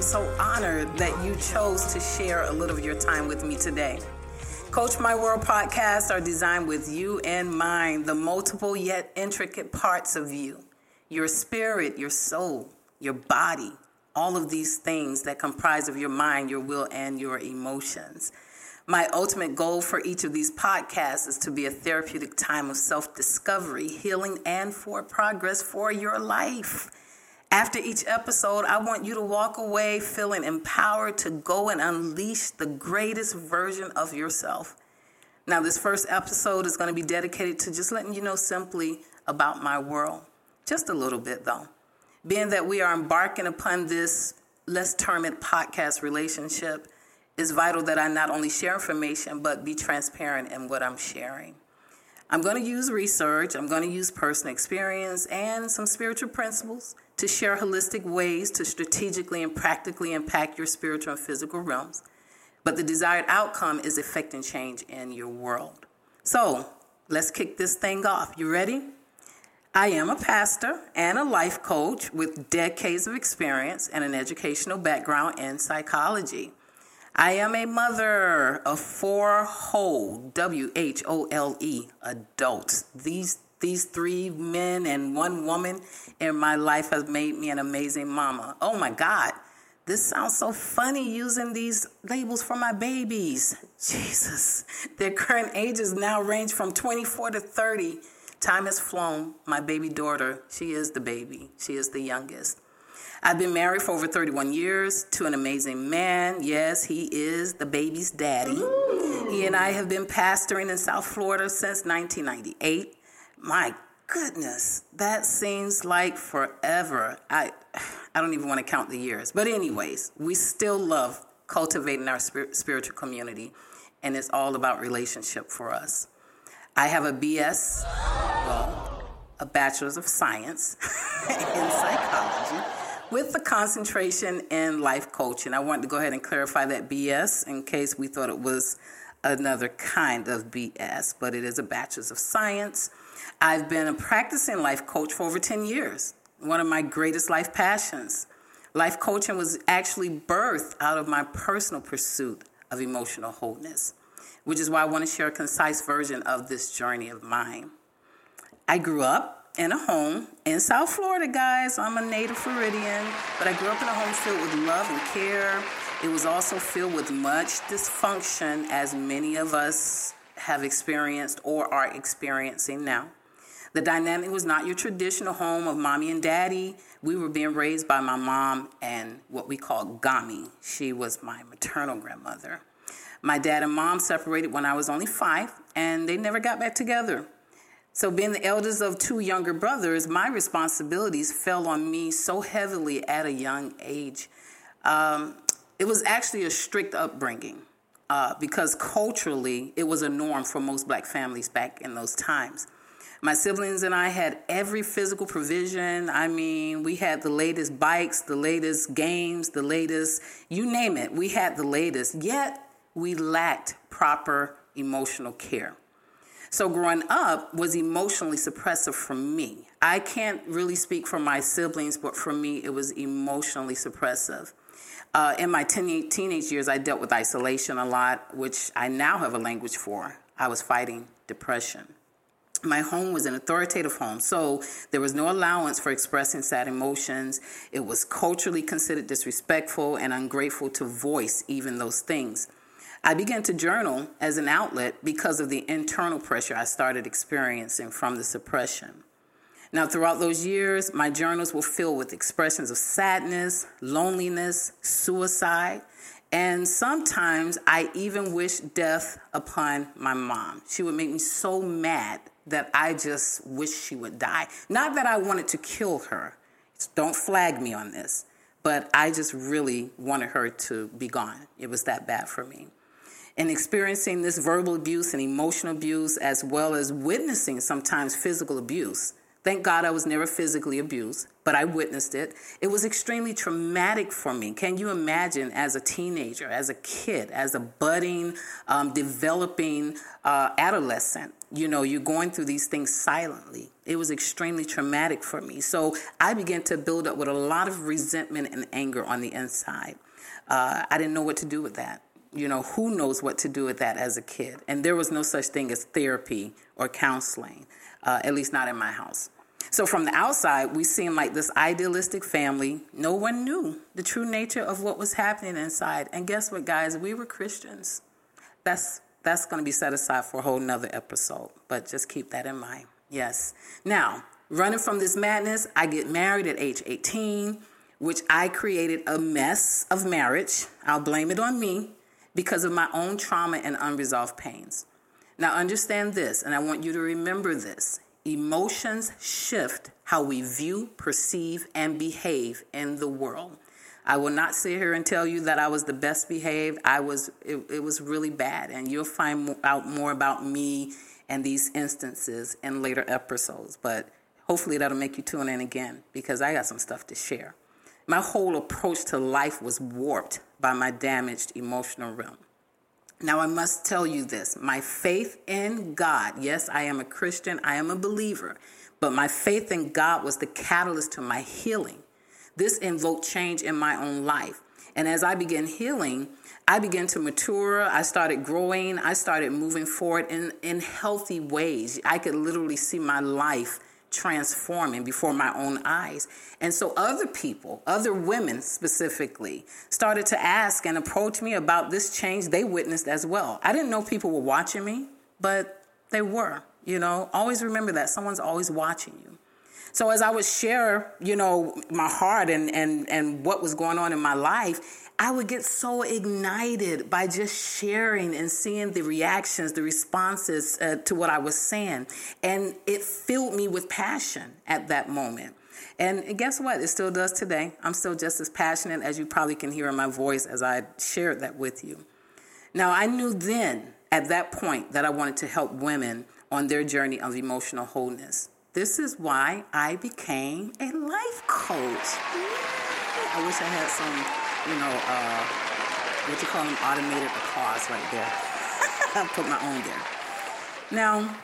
Roberts, and I am so honored that you chose to share a little of your time with me today. Coach My World podcasts are designed with you in mind, the multiple yet intricate parts of you your spirit, your soul, your body, all of these things that comprise of your mind, your will, and your emotions. My ultimate goal for each of these podcasts is to be a therapeutic time of self discovery, healing, and for progress for your life. After each episode, I want you to walk away feeling empowered to go and unleash the greatest version of yourself. Now, this first episode is going to be dedicated to just letting you know simply about my world. Just a little bit, though. Being that we are embarking upon this, let's term it podcast relationship, it's vital that I not only share information, but be transparent in what I'm sharing. I'm going to use research, I'm going to use personal experience and some spiritual principles to share holistic ways to strategically and practically impact your spiritual and physical realms. But the desired outcome is effecting change in your world. So let's kick this thing off. You ready? I am a pastor and a life coach with decades of experience and an educational background in psychology. I am a mother of four whole, W H O L E, adults. These these three men and one woman in my life has made me an amazing mama. Oh my God, this sounds so funny using these labels for my babies. Jesus, their current ages now range from 24 to 30. Time has flown. My baby daughter, she is the baby, she is the youngest. I've been married for over 31 years to an amazing man. Yes, he is the baby's daddy. He and I have been pastoring in South Florida since 1998. My goodness, that seems like forever. I I don't even want to count the years. But anyways, we still love cultivating our spiritual community and it's all about relationship for us. I have a BS, well, a bachelor's of science in psychology with the concentration in life coaching. I wanted to go ahead and clarify that BS in case we thought it was another kind of BS, but it is a bachelor's of science. I've been a practicing life coach for over 10 years, one of my greatest life passions. Life coaching was actually birthed out of my personal pursuit of emotional wholeness, which is why I want to share a concise version of this journey of mine. I grew up in a home in South Florida, guys. I'm a native Floridian, but I grew up in a home filled with love and care. It was also filled with much dysfunction, as many of us have experienced or are experiencing now. The dynamic was not your traditional home of mommy and daddy. We were being raised by my mom and what we call Gami. She was my maternal grandmother. My dad and mom separated when I was only five, and they never got back together. So, being the eldest of two younger brothers, my responsibilities fell on me so heavily at a young age. Um, it was actually a strict upbringing uh, because culturally it was a norm for most black families back in those times. My siblings and I had every physical provision. I mean, we had the latest bikes, the latest games, the latest, you name it, we had the latest. Yet we lacked proper emotional care. So growing up was emotionally suppressive for me. I can't really speak for my siblings, but for me, it was emotionally suppressive. Uh, in my teen- teenage years, I dealt with isolation a lot, which I now have a language for. I was fighting depression. My home was an authoritative home, so there was no allowance for expressing sad emotions. It was culturally considered disrespectful and ungrateful to voice even those things. I began to journal as an outlet because of the internal pressure I started experiencing from the suppression. Now, throughout those years, my journals were filled with expressions of sadness, loneliness, suicide, and sometimes I even wished death upon my mom. She would make me so mad that I just wish she would die. Not that I wanted to kill her, don't flag me on this, but I just really wanted her to be gone. It was that bad for me and experiencing this verbal abuse and emotional abuse, as well as witnessing sometimes physical abuse. Thank God I was never physically abused, but I witnessed it. It was extremely traumatic for me. Can you imagine as a teenager, as a kid, as a budding, um, developing uh, adolescent, you know, you're going through these things silently. It was extremely traumatic for me. So I began to build up with a lot of resentment and anger on the inside. Uh, I didn't know what to do with that. You know, who knows what to do with that as a kid? And there was no such thing as therapy or counseling, uh, at least not in my house. So from the outside, we seemed like this idealistic family. No one knew the true nature of what was happening inside. And guess what, guys? We were Christians. That's that's going to be set aside for a whole nother episode. But just keep that in mind. Yes. Now, running from this madness, I get married at age 18, which I created a mess of marriage. I'll blame it on me because of my own trauma and unresolved pains. Now, understand this, and I want you to remember this. Emotions shift how we view, perceive, and behave in the world. I will not sit here and tell you that I was the best behaved. I was it, it was really bad and you'll find out more about me and these instances in later episodes, but hopefully that'll make you tune in again because I got some stuff to share. My whole approach to life was warped by my damaged emotional realm. Now, I must tell you this my faith in God, yes, I am a Christian, I am a believer, but my faith in God was the catalyst to my healing. This invoked change in my own life. And as I began healing, I began to mature. I started growing. I started moving forward in, in healthy ways. I could literally see my life transforming before my own eyes. And so other people, other women specifically, started to ask and approach me about this change they witnessed as well. I didn't know people were watching me, but they were. You know, always remember that someone's always watching you. So as I would share, you know, my heart and, and, and what was going on in my life, I would get so ignited by just sharing and seeing the reactions, the responses uh, to what I was saying. And it filled me with passion at that moment. And guess what? It still does today. I'm still just as passionate as you probably can hear in my voice as I shared that with you. Now, I knew then at that point that I wanted to help women on their journey of emotional wholeness. This is why I became a life coach. I wish I had some, you know, uh, what you call them, automated applause right there. I'll put my own there. Now,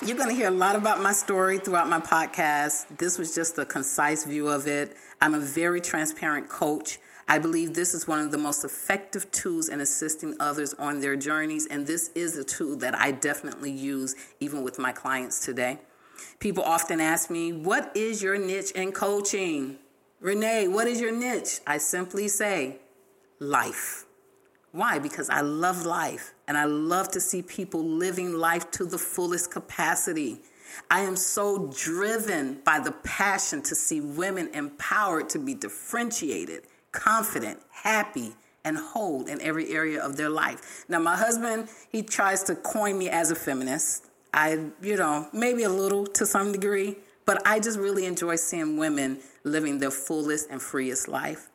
you're going to hear a lot about my story throughout my podcast. This was just a concise view of it. I'm a very transparent coach. I believe this is one of the most effective tools in assisting others on their journeys, and this is a tool that I definitely use even with my clients today. People often ask me, What is your niche in coaching? Renee, what is your niche? I simply say, Life. Why? Because I love life and I love to see people living life to the fullest capacity. I am so driven by the passion to see women empowered to be differentiated, confident, happy, and whole in every area of their life. Now, my husband, he tries to coin me as a feminist. I, you know, maybe a little to some degree, but I just really enjoy seeing women living their fullest and freest life.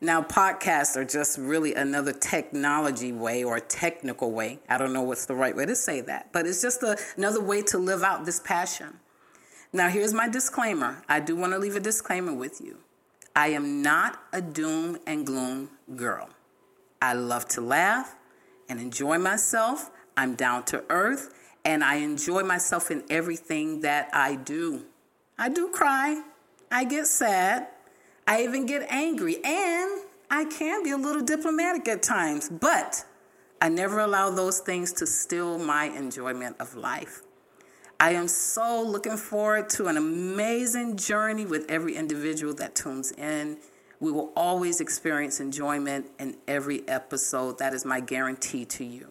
Now, podcasts are just really another technology way or technical way. I don't know what's the right way to say that, but it's just a, another way to live out this passion. Now, here's my disclaimer. I do want to leave a disclaimer with you. I am not a doom and gloom girl. I love to laugh and enjoy myself. I'm down to earth and I enjoy myself in everything that I do. I do cry, I get sad, I even get angry, and I can be a little diplomatic at times, but I never allow those things to steal my enjoyment of life. I am so looking forward to an amazing journey with every individual that tunes in. We will always experience enjoyment in every episode. That is my guarantee to you.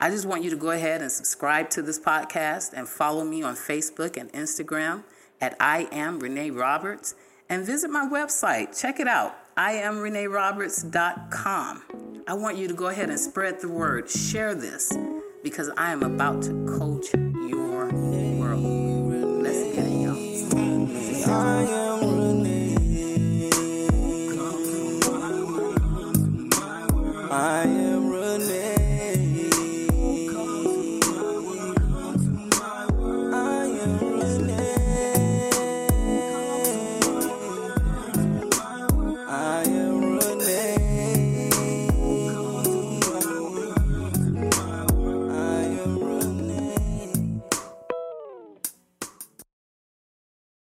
I just want you to go ahead and subscribe to this podcast and follow me on Facebook and Instagram at I am Renee Roberts and visit my website. Check it out. I am ReneeRoberts.com. I want you to go ahead and spread the word. Share this because I am about to coach your world. Let's get it, y'all.